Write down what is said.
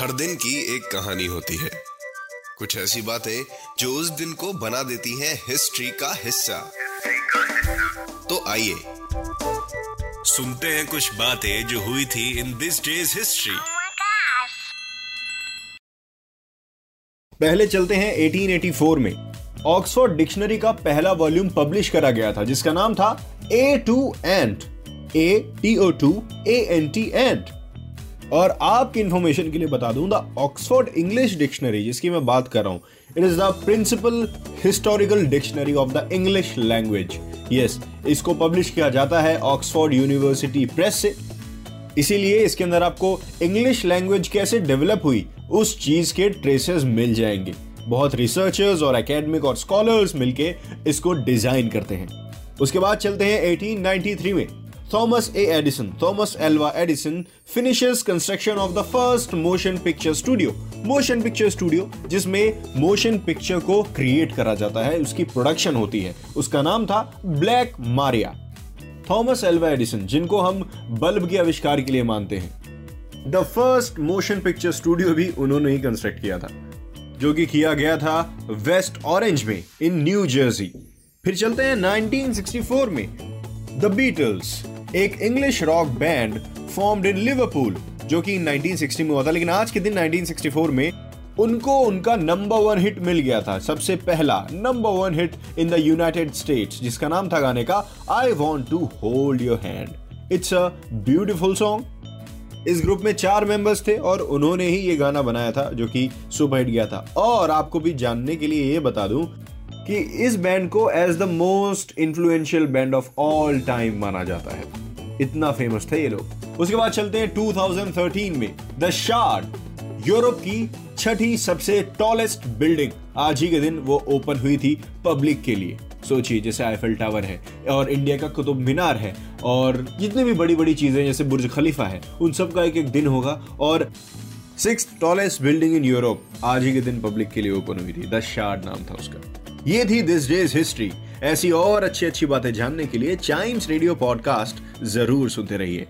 हर दिन की एक कहानी होती है। कुछ ऐसी बातें जो उस दिन को बना देती हैं हिस्ट्री का हिस्सा। तो आइए सुनते हैं कुछ बातें जो हुई थी इन दिस डेज़ हिस्ट्री. पहले चलते हैं 1884 में। ऑक्सफोर्ड डिक्शनरी का पहला वॉल्यूम पब्लिश करा गया था जिसका नाम था A to ant A T O to A N T ant और आपकी इंफॉर्मेशन के लिए बता दूँ द ऑक्सफोर्ड इंग्लिश डिक्शनरी जिसकी मैं बात कर रहा हूँ it is the principal historical dictionary of the English language yes इसको पब्लिश किया जाता है ऑक्सफोर्ड यूनिवर्सिटी प्रेस से। इसीलिए इसके अंदर आपको इंग्लिश लैंग्वेज कैसे डेवलप हुई, उस चीज़ के ट्रेसेस मिल जाएँगे। बहुत रिसर्चर्स और एकेडमिक और स्कॉलर्स मिलके इसको डिज़ाइन करते हैं। उसके बाद चलते हैं 1893 में। Thomas A Edison Thomas Alva Edison finishes construction of the first motion picture studio motion picture studio जिसमें मोशन पिक्चर को क्रिएट करा जाता है, उसकी प्रोडक्शन होती है। उसका नाम था Black Maria Thomas Alva Edison जिनको हम बल्ब के आविष्कार के लिए मानते हैं। The first motion picture studio भी उन्होंने ही कंस्ट्रक्ट किया था। जो कि किया गया था वेस्ट ऑरेंज में इन न्यू जर्सी फिर चलते हैं 1964 में। द बीटल्स एक English rock band formed in Liverpool जो कि 1960 में हुआ था, लेकिन आज के दिन 1964 में उनको उनका नंबर वन हिट मिल गया था, सबसे पहला number one hit in the United States जिसका नाम था गाने का I want to hold your hand it's a beautiful song इस ग्रुप में चार मेंबर्स थे और उन्होंने ही ये गाना बनाया था, जो कि सुपर हिट गया था। और आपको भी जानने के लिए ये बता दूँ कि इस बैंड को as the most influential band of all time माना जाता है। इतना फ़ेमस थे ये लोग। उसके बाद चलते हैं 2013 में। द शार्ड यूरोप की छठी सबसे टॉलेस्ट बिल्डिंग आज ही के दिन वो ओपन हुई थी पब्लिक के लिए। सोचिए, जैसे आईफल टावर है और इंडिया का कुतुब मीनार है और जितनी भी बड़ी बड़ी चीज़ें जैसे बुर्ज खलीफा है, उन सब का एक एक दिन होगा और six tallest building in Europe आज ही के दिन पब्लिक के लिए ओपन हुई थी। द शार्ड नाम था उसका। ये थी दिस डेज़ हिस्ट्री ऐसी और अच्छी अच्छी बातें जानने के लिए चाइम्स रेडियो पॉडकास्ट ज़रूर सुनते रहिए।